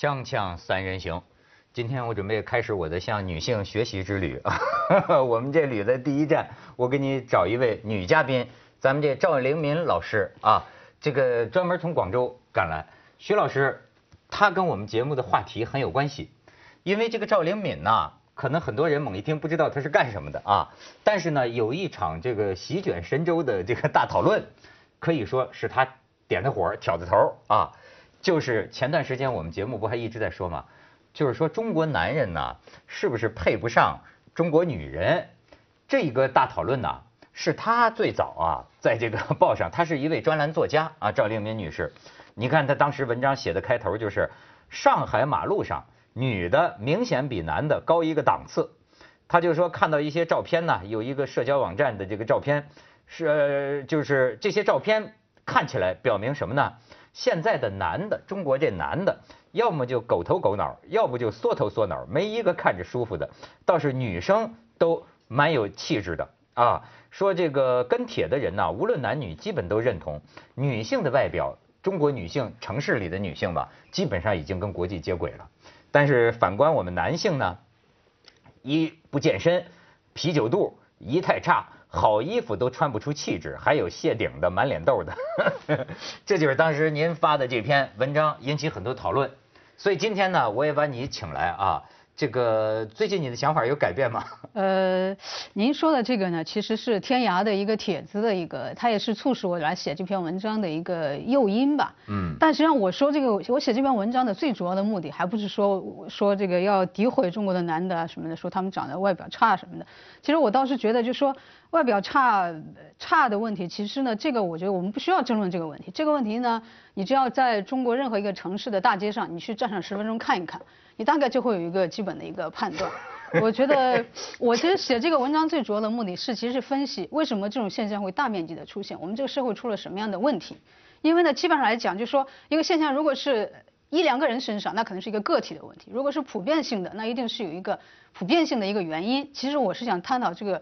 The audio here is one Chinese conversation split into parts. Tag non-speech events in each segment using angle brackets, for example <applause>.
锵锵三人行，今天我准备开始我的向女性学习之旅。<laughs> 我们这旅的第一站，我给你找一位女嘉宾，咱们这赵灵敏老师啊，这个专门从广州赶来。徐老师，他跟我们节目的话题很有关系，因为这个赵灵敏呢，可能很多人猛一听不知道他是干什么的啊，但是呢，有一场这个席卷神州的这个大讨论，可以说是他点的火、挑的头啊。就是前段时间我们节目不还一直在说吗？就是说中国男人呢，是不是配不上中国女人？这个大讨论呢，是他最早啊，在这个报上，他是一位专栏作家啊，赵令敏女士。你看他当时文章写的开头就是上海马路上女的明显比男的高一个档次。他就说看到一些照片呢，有一个社交网站的这个照片，是就是这些照片看起来表明什么呢？现在的男的，中国这男的，要么就狗头狗脑，要不就缩头缩脑，没一个看着舒服的。倒是女生都蛮有气质的啊。说这个跟帖的人呢，无论男女，基本都认同女性的外表。中国女性，城市里的女性吧，基本上已经跟国际接轨了。但是反观我们男性呢，一不健身，啤酒肚，仪态差。好衣服都穿不出气质，还有谢顶的、满脸痘的，<laughs> 这就是当时您发的这篇文章引起很多讨论。所以今天呢，我也把你请来啊。这个最近你的想法有改变吗？<laughs> 呃，您说的这个呢，其实是天涯的一个帖子的一个，它也是促使我来写这篇文章的一个诱因吧。嗯。但实际上我说这个，我写这篇文章的最主要的目的，还不是说说这个要诋毁中国的男的什么的，说他们长得外表差什么的。其实我倒是觉得，就说外表差差的问题，其实呢，这个我觉得我们不需要争论这个问题。这个问题呢，你只要在中国任何一个城市的大街上，你去站上十分钟看一看。你大概就会有一个基本的一个判断。<laughs> 我觉得，我其实写这个文章最主要的目的是，其实是分析为什么这种现象会大面积的出现，我们这个社会出了什么样的问题。因为呢，基本上来讲，就说一个现象，如果是一两个人身上，那可能是一个个体的问题；如果是普遍性的，那一定是有一个普遍性的一个原因。其实我是想探讨这个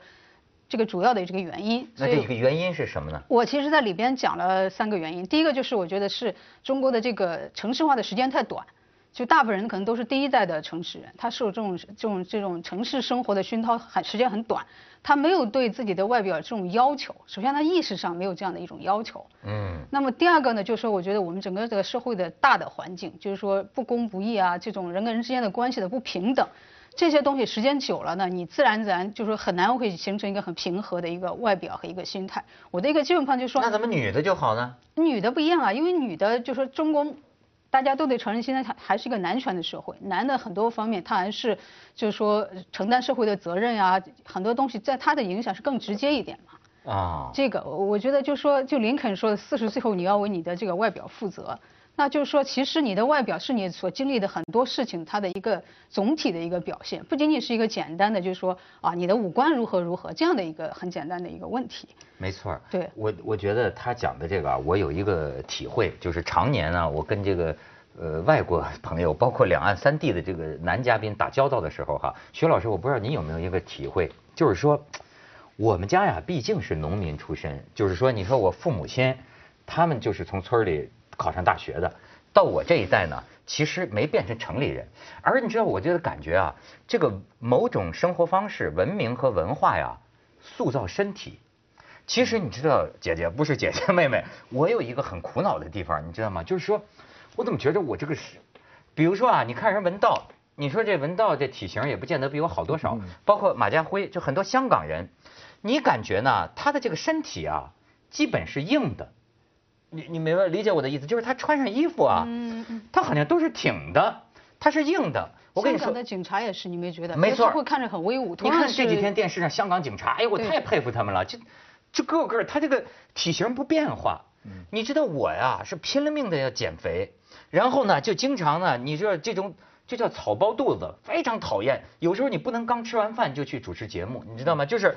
这个主要的这个原因。那这个原因是什么呢？我其实在里边讲了三个原因。第一个就是我觉得是中国的这个城市化的时间太短。就大部分人可能都是第一代的城市人，他受这种这种这种城市生活的熏陶很时间很短，他没有对自己的外表这种要求。首先，他意识上没有这样的一种要求。嗯。那么第二个呢，就是说，我觉得我们整个这个社会的大的环境，就是说不公不义啊，这种人跟人之间的关系的不平等，这些东西时间久了呢，你自然自然就是说很难会形成一个很平和的一个外表和一个心态。我的一个基本判断就是说，那怎么女的就好呢？女的不一样啊，因为女的就说中国。大家都得承认，现在还还是一个男权的社会，男的很多方面他还是就是说承担社会的责任呀，很多东西在他的影响是更直接一点嘛。啊，这个我觉得就说就林肯说的四十岁后你要为你的这个外表负责。那就是说，其实你的外表是你所经历的很多事情它的一个总体的一个表现，不仅仅是一个简单的，就是说啊，你的五官如何如何这样的一个很简单的一个问题。没错。对。我我觉得他讲的这个啊，我有一个体会，就是常年呢，我跟这个呃外国 <laughs> 朋友，包括两岸三地的这个男嘉宾打交道的时候哈，徐老师，我不知道您有没有一个体会，就是说，我们家呀毕竟是农民出身，就是说，你说我父母亲，他们就是从村里。考上大学的，到我这一代呢，其实没变成城里人。而你知道，我觉得感觉啊，这个某种生活方式、文明和文化呀，塑造身体。其实你知道，姐姐不是姐姐妹妹，我有一个很苦恼的地方，你知道吗？就是说，我怎么觉得我这个是，比如说啊，你看人文道，你说这文道这体型也不见得比我好多少，包括马家辉，就很多香港人，你感觉呢，他的这个身体啊，基本是硬的。你你明白理解我的意思，就是他穿上衣服啊，他好像都是挺的，他是硬的。我跟你说，香港的警察也是，你没觉得？没错，会看着很威武。你看这几天电视上香港警察，哎呦，我太佩服他们了，就就个个他这个体型不变化。你知道我呀是拼了命的要减肥，然后呢就经常呢，你知道这种就叫草包肚子，非常讨厌。有时候你不能刚吃完饭就去主持节目，你知道吗？就是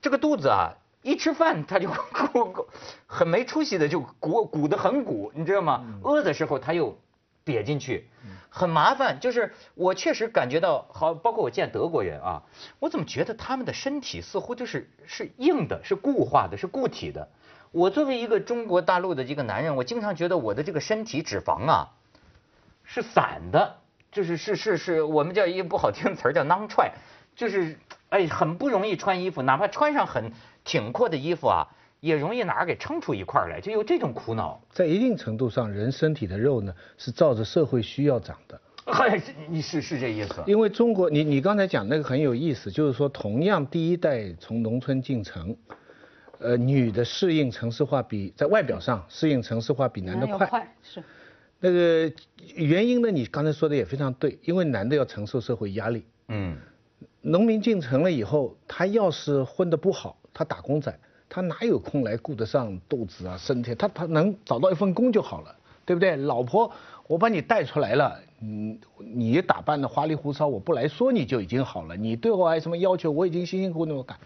这个肚子啊。一吃饭他就 <laughs> 鼓很没出息的就鼓鼓得很鼓，你知道吗？饿的时候他又瘪进去，很麻烦。就是我确实感觉到好，包括我见德国人啊，我怎么觉得他们的身体似乎就是是硬的，是固化的，是固体的。我作为一个中国大陆的这个男人，我经常觉得我的这个身体脂肪啊是散的。就是是是是我们叫一个不好听的词儿叫囊踹，就是哎很不容易穿衣服，哪怕穿上很挺阔的衣服啊，也容易哪儿给撑出一块儿来，就有这种苦恼。在一定程度上，人身体的肉呢是照着社会需要长的。嗨，你是是这意思？因为中国，你你刚才讲那个很有意思，就是说同样第一代从农村进城，呃，女的适应城市化比在外表上适应城市化比男的快。快是。那个原因呢？你刚才说的也非常对，因为男的要承受社会压力。嗯。农民进城了以后，他要是混得不好，他打工仔，他哪有空来顾得上肚子啊、身体？他他能找到一份工就好了，对不对？老婆，我把你带出来了，嗯，你打扮的花里胡哨，我不来说你就已经好了。你对我还有什么要求？我已经辛辛苦苦干。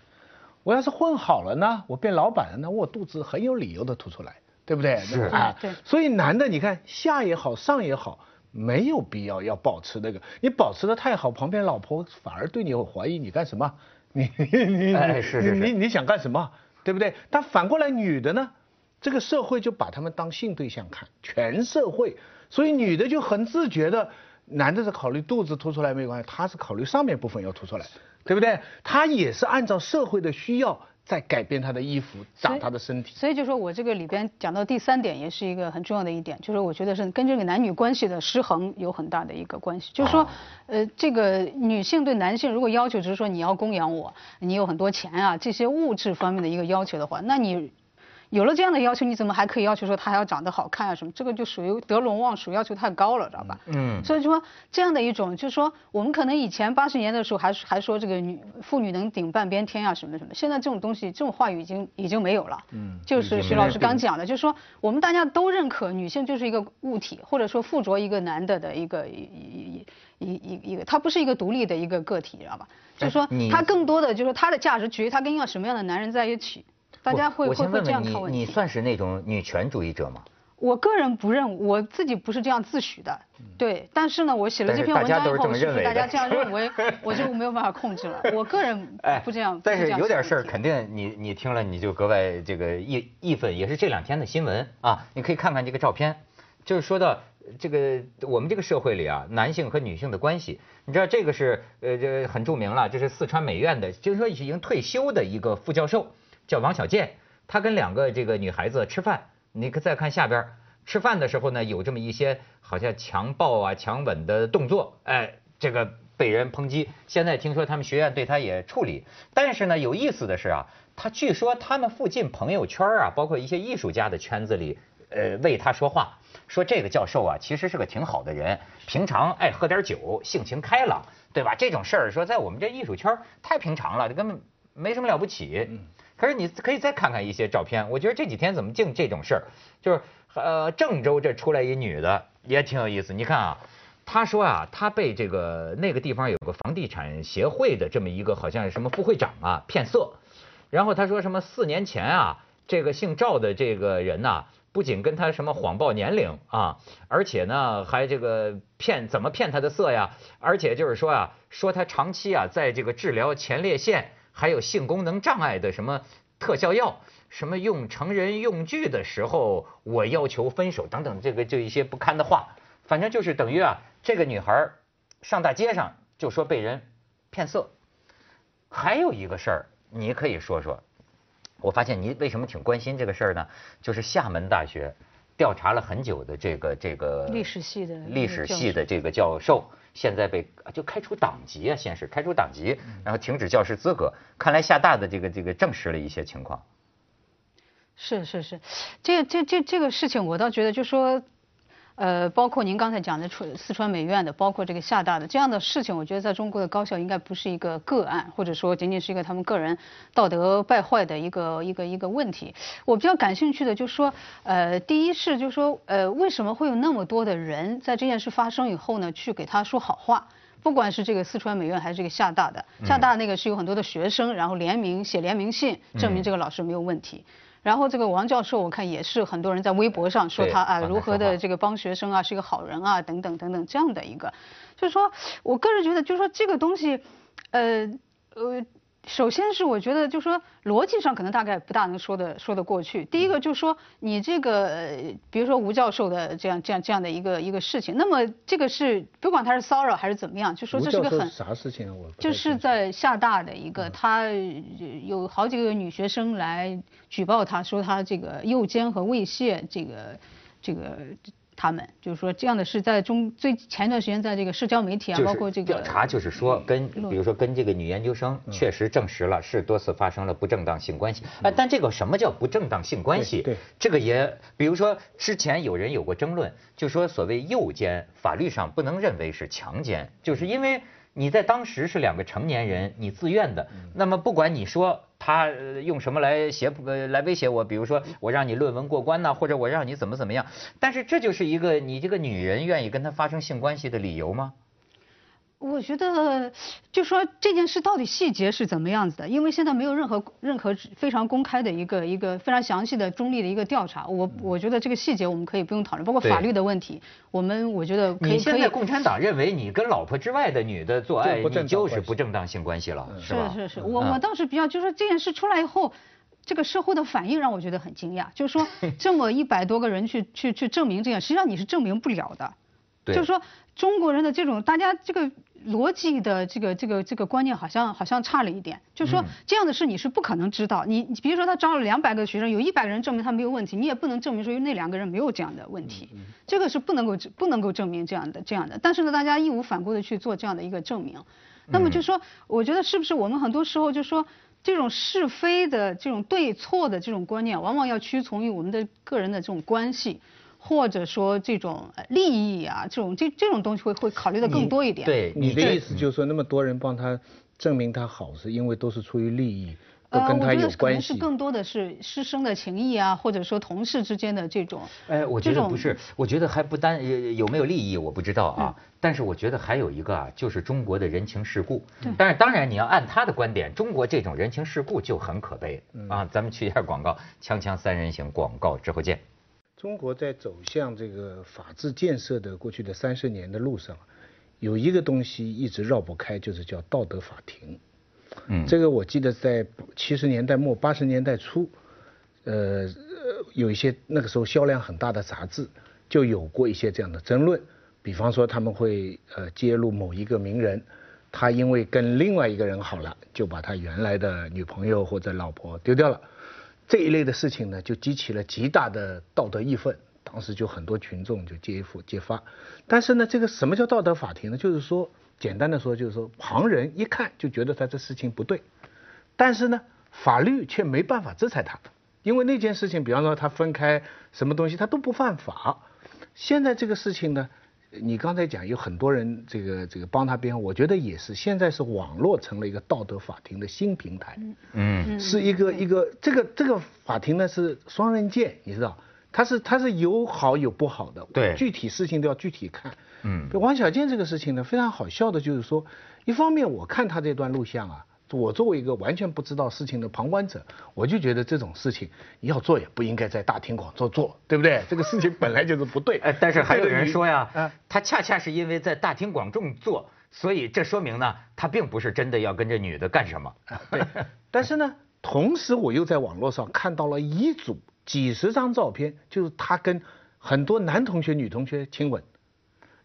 我要是混好了呢，我变老板了，那我肚子很有理由的凸出来。对不对？是啊，对。所以男的，你看下也好，上也好，没有必要要保持那个。你保持的太好，旁边老婆反而对你有怀疑，你干什么？<laughs> 你你你哎是是是你你想干什么？对不对？但反过来女的呢，这个社会就把他们当性对象看，全社会。所以女的就很自觉的，男的是考虑肚子凸出来没关系，他是考虑上面部分要凸出来，对不对？他也是按照社会的需要。在改变他的衣服，长他的身体。所以就说我这个里边讲到第三点，也是一个很重要的一点，就是我觉得是跟这个男女关系的失衡有很大的一个关系。就是说，呃，这个女性对男性如果要求只是说你要供养我，你有很多钱啊这些物质方面的一个要求的话，那你。有了这样的要求，你怎么还可以要求说他还要长得好看啊什么？这个就属于得陇望蜀，要求太高了，知道吧？嗯。所以说这样的一种，就是说我们可能以前八十年的时候还还说这个女妇女能顶半边天啊什么什么，现在这种东西这种话语已经已经没有了。嗯。就是徐老师刚讲的，就是说我们大家都认可女性就是一个物体，或者说附着一个男的的一个一一一一一个，她不是一个独立的一个个体，知道吧？就是说她更多的就是她的价值取决于她跟一个什么样的男人在一起。大家会会会这样看问题。你算是那种女权主义者吗？我个人不认，我自己不是这样自诩的。对，但是呢，我写了这篇文章以后，是不是大家这样认为，我就没有办法控制了。我个人 <laughs> 不这样。但是有点事儿，肯定你你听了你就格外这个义义愤，也是这两天的新闻啊。你可以看看这个照片，就是说到这个我们这个社会里啊，男性和女性的关系。你知道这个是呃这很著名了，这是四川美院的，就是说已经退休的一个副教授。叫王小贱，他跟两个这个女孩子吃饭，你可再看下边，吃饭的时候呢，有这么一些好像强抱啊、强吻的动作，哎，这个被人抨击。现在听说他们学院对他也处理，但是呢，有意思的是啊，他据说他们附近朋友圈啊，包括一些艺术家的圈子里，呃，为他说话，说这个教授啊，其实是个挺好的人，平常爱喝点酒，性情开朗，对吧？这种事儿说在我们这艺术圈太平常了，这根本没什么了不起。可是你可以再看看一些照片，我觉得这几天怎么净这种事儿？就是呃，郑州这出来一女的也挺有意思。你看啊，她说啊，她被这个那个地方有个房地产协会的这么一个好像是什么副会长啊骗色，然后她说什么四年前啊，这个姓赵的这个人呐，不仅跟她什么谎报年龄啊，而且呢还这个骗怎么骗她的色呀？而且就是说啊，说她长期啊在这个治疗前列腺。还有性功能障碍的什么特效药，什么用成人用具的时候，我要求分手等等，这个就一些不堪的话，反正就是等于啊，这个女孩上大街上就说被人骗色。还有一个事儿，你可以说说，我发现你为什么挺关心这个事儿呢？就是厦门大学调查了很久的这个这个历史系的历史系的这个教授。现在被就开除党籍啊，先是开除党籍，然后停止教师资格。看来厦大的这个这个证实了一些情况。是是是，这这这这个事情，我倒觉得就说。呃，包括您刚才讲的四四川美院的，包括这个厦大的这样的事情，我觉得在中国的高校应该不是一个个案，或者说仅仅是一个他们个人道德败坏的一个一个一个问题。我比较感兴趣的就是说，呃，第一是就是说，呃，为什么会有那么多的人在这件事发生以后呢，去给他说好话？不管是这个四川美院还是这个厦大的，厦大那个是有很多的学生，然后联名写联名信，证明这个老师没有问题。然后这个王教授，我看也是很多人在微博上说他啊如何的这个帮学生啊，是一个好人啊，等等等等这样的一个，就是说我个人觉得，就是说这个东西，呃呃，首先是我觉得，就是说逻辑上可能大概不大能说得说得过去。第一个就是说，你这个比如说吴教授的这样这样这样的一个一个事情，那么这个是不管他是骚扰还是怎么样，就说这是个很啥事情啊？我就是在厦大的一个，他有好几个女学生来举报他，说他这个诱奸和猥亵这个这个。他们就是说这样的是，在中最前一段时间，在这个社交媒体啊，包括这个调查，就是说跟比如说跟这个女研究生确实证实了是多次发生了不正当性关系。哎，但这个什么叫不正当性关系？对，这个也，比如说之前有人有过争论，就说所谓诱奸，法律上不能认为是强奸，就是因为你在当时是两个成年人，你自愿的，那么不管你说。他用什么来胁迫来威胁我？比如说我让你论文过关呐，或者我让你怎么怎么样？但是这就是一个你这个女人愿意跟他发生性关系的理由吗？我觉得，就说这件事到底细节是怎么样子的？因为现在没有任何任何非常公开的一个一个非常详细的中立的一个调查。我我觉得这个细节我们可以不用讨论，包括法律的问题，我们我觉得可以。你现在共产党认为你跟老婆之外的女的做爱，你就是不正当性关系了，是吧？是是是，我我倒是比较就是说这件事出来以后，这个社会的反应让我觉得很惊讶，就是说 <laughs> 这么一百多个人去去去证明这样，实际上你是证明不了的。就是说中国人的这种大家这个。逻辑的这个这个这个观念好像好像差了一点，就是说这样的事你是不可能知道。你你比如说他招了两百个学生，有一百个人证明他没有问题，你也不能证明说那两个人没有这样的问题，这个是不能够不能够证明这样的这样的。但是呢，大家义无反顾的去做这样的一个证明，那么就说我觉得是不是我们很多时候就说这种是非的这种对错的这种观念，往往要屈从于我们的个人的这种关系。或者说这种利益啊，这种这这种东西会会考虑的更多一点。对，你的意思就是说，那么多人帮他证明他好，是因为都是出于利益，都跟他有关系。可能是更多的是师生的情谊啊，或者说同事之间的这种。哎，我觉得不是，我觉得还不单有没有利益我不知道啊，<laughs> 但是我觉得还有一个啊，就是中国的人情世故。但是当然你要按他的观点，中国这种人情世故就很可悲啊。咱们去一下广告，锵锵三人行广告之后见。中国在走向这个法治建设的过去的三十年的路上，有一个东西一直绕不开，就是叫道德法庭。嗯，这个我记得在七十年代末八十年代初，呃，有一些那个时候销量很大的杂志就有过一些这样的争论。比方说他们会呃揭露某一个名人，他因为跟另外一个人好了，就把他原来的女朋友或者老婆丢掉了。这一类的事情呢，就激起了极大的道德义愤，当时就很多群众就揭发揭发。但是呢，这个什么叫道德法庭呢？就是说，简单的说，就是说旁人一看就觉得他这事情不对，但是呢，法律却没办法制裁他，因为那件事情，比方说他分开什么东西，他都不犯法。现在这个事情呢？你刚才讲有很多人这个这个帮他辩护，我觉得也是。现在是网络成了一个道德法庭的新平台，嗯，是一个一个这个这个法庭呢是双刃剑，你知道，它是它是有好有不好的，对，具体事情都要具体看。嗯，王小贱这个事情呢非常好笑的就是说，一方面我看他这段录像啊。我作为一个完全不知道事情的旁观者，我就觉得这种事情要做也不应该在大庭广众做，对不对？这个事情本来就是不对。<laughs> 哎，但是还有人说呀，他恰恰是因为在大庭广众做，所以这说明呢，他并不是真的要跟这女的干什么。对。但是呢，同时我又在网络上看到了一组几十张照片，就是他跟很多男同学、女同学亲吻，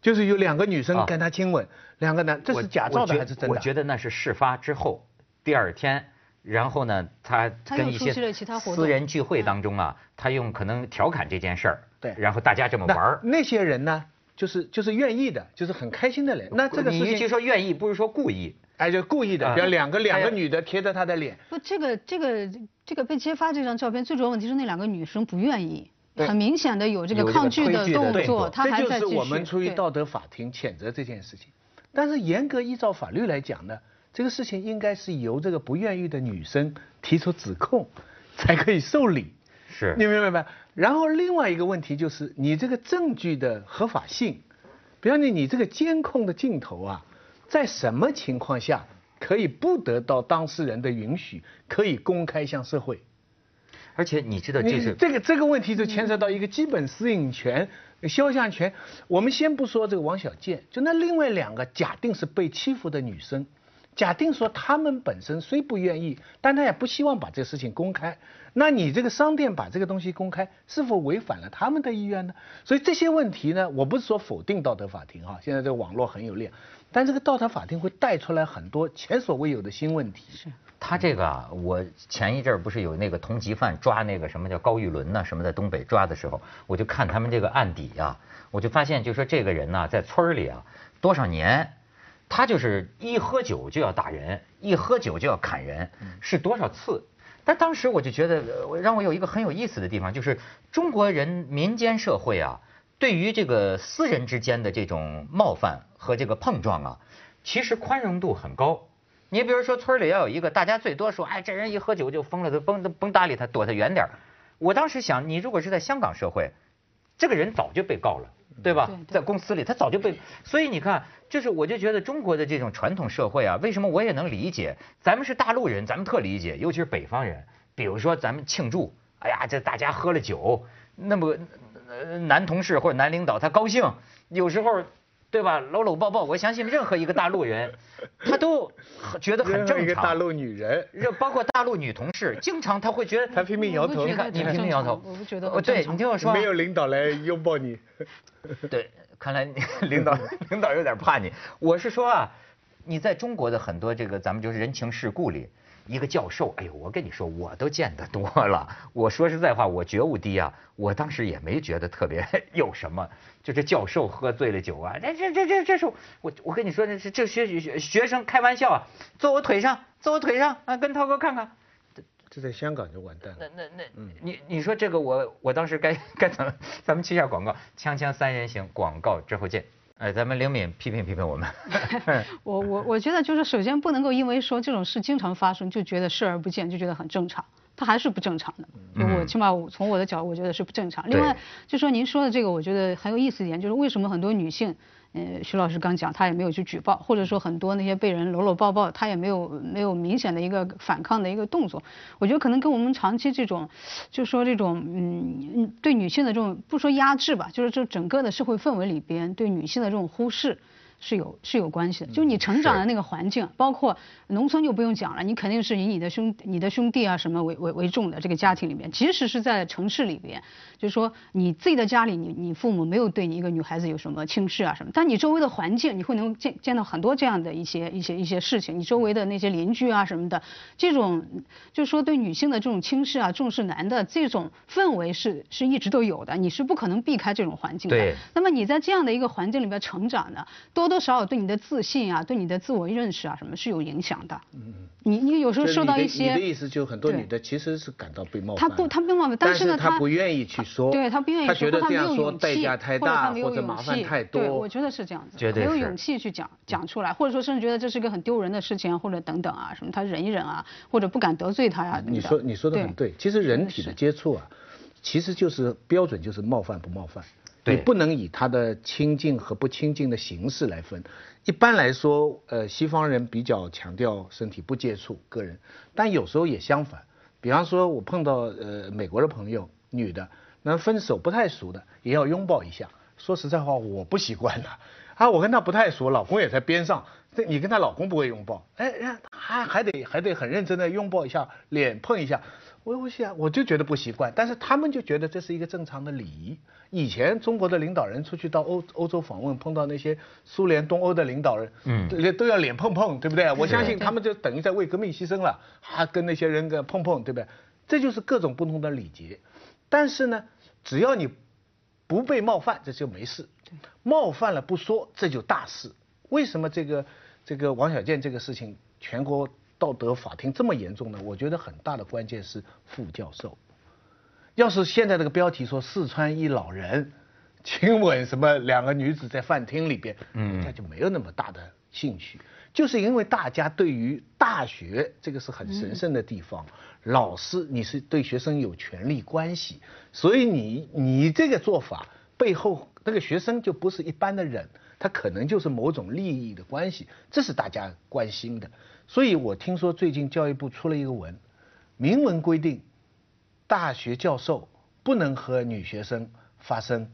就是有两个女生跟他亲吻，两个男，这是假造的还是真的？我觉得那是事发之后。第二天，然后呢，他跟一些私人聚会当中啊，他用可能调侃这件事儿，对，然后大家这么玩儿。那些人呢，就是就是愿意的，就是很开心的人。那这个你就说愿意，不是说故意，哎，就故意的，比如两个两个女的贴着他的脸。不，这个这个这个被揭发这张照片，最主要问题是那两个女生不愿意，很明显的有这个抗拒的动作，他还在这就是我们出于道德法庭谴责这件事情，但是严格依照法律来讲呢？这个事情应该是由这个不愿意的女生提出指控，才可以受理。是，你明白没？然后另外一个问题就是，你这个证据的合法性，比方你你这个监控的镜头啊，在什么情况下可以不得到当事人的允许，可以公开向社会？而且你知道，这是这个这个问题就牵涉到一个基本私隐权、肖像权。我们先不说这个王小贱，就那另外两个假定是被欺负的女生。假定说他们本身虽不愿意，但他也不希望把这个事情公开。那你这个商店把这个东西公开，是否违反了他们的意愿呢？所以这些问题呢，我不是说否定道德法庭啊，现在这个网络很有力，但这个道德法庭会带出来很多前所未有的新问题。是。他这个啊，我前一阵儿不是有那个通缉犯抓那个什么叫高玉伦呢？什么在东北抓的时候，我就看他们这个案底啊，我就发现就说这个人呢，在村里啊多少年，他就是一喝酒就要打人，一喝酒就要砍人，是多少次？但当时我就觉得，让我有一个很有意思的地方，就是中国人民间社会啊，对于这个私人之间的这种冒犯和这个碰撞啊，其实宽容度很高。你比如说村里要有一个，大家最多说，哎，这人一喝酒就疯了，都甭甭搭理他，躲他远点儿我当时想，你如果是在香港社会，这个人早就被告了，对吧？在公司里他早就被，所以你看，就是我就觉得中国的这种传统社会啊，为什么我也能理解？咱们是大陆人，咱们特理解，尤其是北方人。比如说咱们庆祝，哎呀，这大家喝了酒，那么男同事或者男领导他高兴，有时候。对吧？搂搂抱抱，我相信任何一个大陆人，他都觉得很正常。一个大陆女人，包括大陆女同事，经常他会觉得他拼命摇头。你看，你拼命摇头。我不觉得。哦，对你听我说。没有领导来拥抱你。<laughs> 对，看来领导 <laughs> 领导有点怕你。我是说啊，你在中国的很多这个咱们就是人情世故里。一个教授，哎呦，我跟你说，我都见得多了。<laughs> 我说实在话，我觉悟低啊，我当时也没觉得特别 <laughs> 有什么。就这教授喝醉了酒啊，这这这这这是我我跟你说，这是这学学学生开玩笑啊，坐我腿上，坐我腿上啊，跟涛哥看看。这在香港就完蛋了。那那那，你你说这个我我当时该该怎么？咱们去下广告，锵锵三人行，广告之后见。哎，咱们灵敏批评批评我们。<laughs> 我我我觉得就是首先不能够因为说这种事经常发生就觉得视而不见，就觉得很正常，它还是不正常的。我起码从我的角度，我觉得是不正常。另外，就说您说的这个，我觉得很有意思一点，就是为什么很多女性。呃，徐老师刚讲，他也没有去举报，或者说很多那些被人搂搂抱抱，他也没有没有明显的一个反抗的一个动作。我觉得可能跟我们长期这种，就说这种嗯对女性的这种不说压制吧，就是这整个的社会氛围里边对女性的这种忽视。是有是有关系的，就你成长的那个环境，包括农村就不用讲了，你肯定是以你的兄你的兄弟啊什么为为为重的这个家庭里面，即使是在城市里边，就是说你自己的家里，你你父母没有对你一个女孩子有什么轻视啊什么，但你周围的环境，你会能见见到很多这样的一些一些一些事情，你周围的那些邻居啊什么的，这种就是说对女性的这种轻视啊，重视男的这种氛围是是一直都有的，你是不可能避开这种环境的。那么你在这样的一个环境里边成长呢，多。多少少对你的自信啊，对你的自我认识啊，什么是有影响的？嗯嗯。你你有时候受到一些，你的意思就很多女的其实是感到被冒犯。她不，她被冒犯，但是呢，她不愿意去说。对她不愿意说，她觉得这样说代价太大，或者麻烦太多。对，我觉得是这样子，没有勇气去讲讲出来，或者说甚至觉得这是个很丢人的事情，或者等等啊，什么她忍一忍啊，或者不敢得罪她呀。你说你说的很对，其实人体的接触啊，其实就是标准就是冒犯不冒犯。你不能以他的亲近和不亲近的形式来分。一般来说，呃，西方人比较强调身体不接触个人，但有时候也相反。比方说，我碰到呃美国的朋友，女的，那分手不太熟的也要拥抱一下。说实在话，我不习惯的。啊，我跟她不太熟，老公也在边上，这你跟她老公不会拥抱，哎，还还得还得很认真的拥抱一下，脸碰一下。我我想我就觉得不习惯，但是他们就觉得这是一个正常的礼仪。以前中国的领导人出去到欧欧洲访问，碰到那些苏联东欧的领导人，嗯，都都要脸碰碰，对不对？我相信他们就等于在为革命牺牲了，还跟那些人个碰碰，对不对？这就是各种不同的礼节。但是呢，只要你不被冒犯，这就没事。冒犯了不说，这就大事。为什么这个这个王小贱这个事情，全国？道德法庭这么严重呢？我觉得很大的关键是副教授。要是现在这个标题说四川一老人亲吻什么两个女子在饭厅里边，人家就没有那么大的兴趣。就是因为大家对于大学这个是很神圣的地方，老师你是对学生有权利关系，所以你你这个做法背后那个学生就不是一般的人，他可能就是某种利益的关系，这是大家关心的。所以我听说最近教育部出了一个文，明文规定，大学教授不能和女学生发生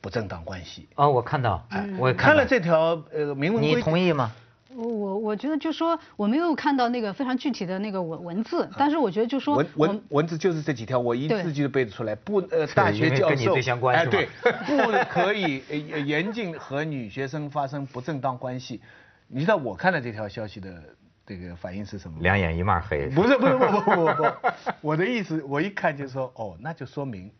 不正当关系。啊，我看到，哎我看了这条呃明文规定，你同意吗？我我觉得就说我没有看到那个非常具体的那个文文字，但是我觉得就说文文文字就是这几条，我一字句都背得出来。不呃，<laughs> 大学教授哎对，<laughs> 不可以严禁和女学生发生不正当关系。你知道我看了这条消息的这个反应是什么？两眼一抹黑。不是不是不不不不，<laughs> 我的意思我一看就说哦，那就说明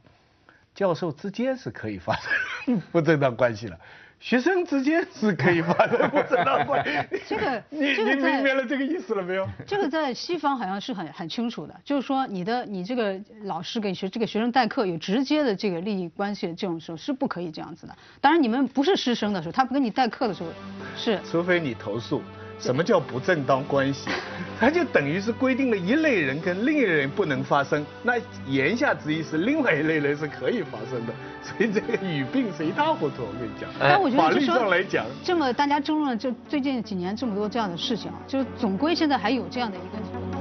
教授之间是可以发生 <laughs> 不正当关系了。学生之间是可以发生不正当关系。这个你你明白了这个意思了没有？这个在西方好像是很很清楚的，就是说你的你这个老师给学这个学生代课有直接的这个利益关系的这种时候是不可以这样子的。当然你们不是师生的时候，他不跟你代课的时候是。除非你投诉。什么叫不正当关系？<laughs> 它就等于是规定了一类人跟另一类人不能发生。那言下之意是另外一类人是可以发生的。<laughs> 所以这个语病是一塌糊涂，我跟你讲。但我觉得法律上来讲，这么大家争论，就最近几年这么多这样的事情啊，就总归现在还有这样的一个。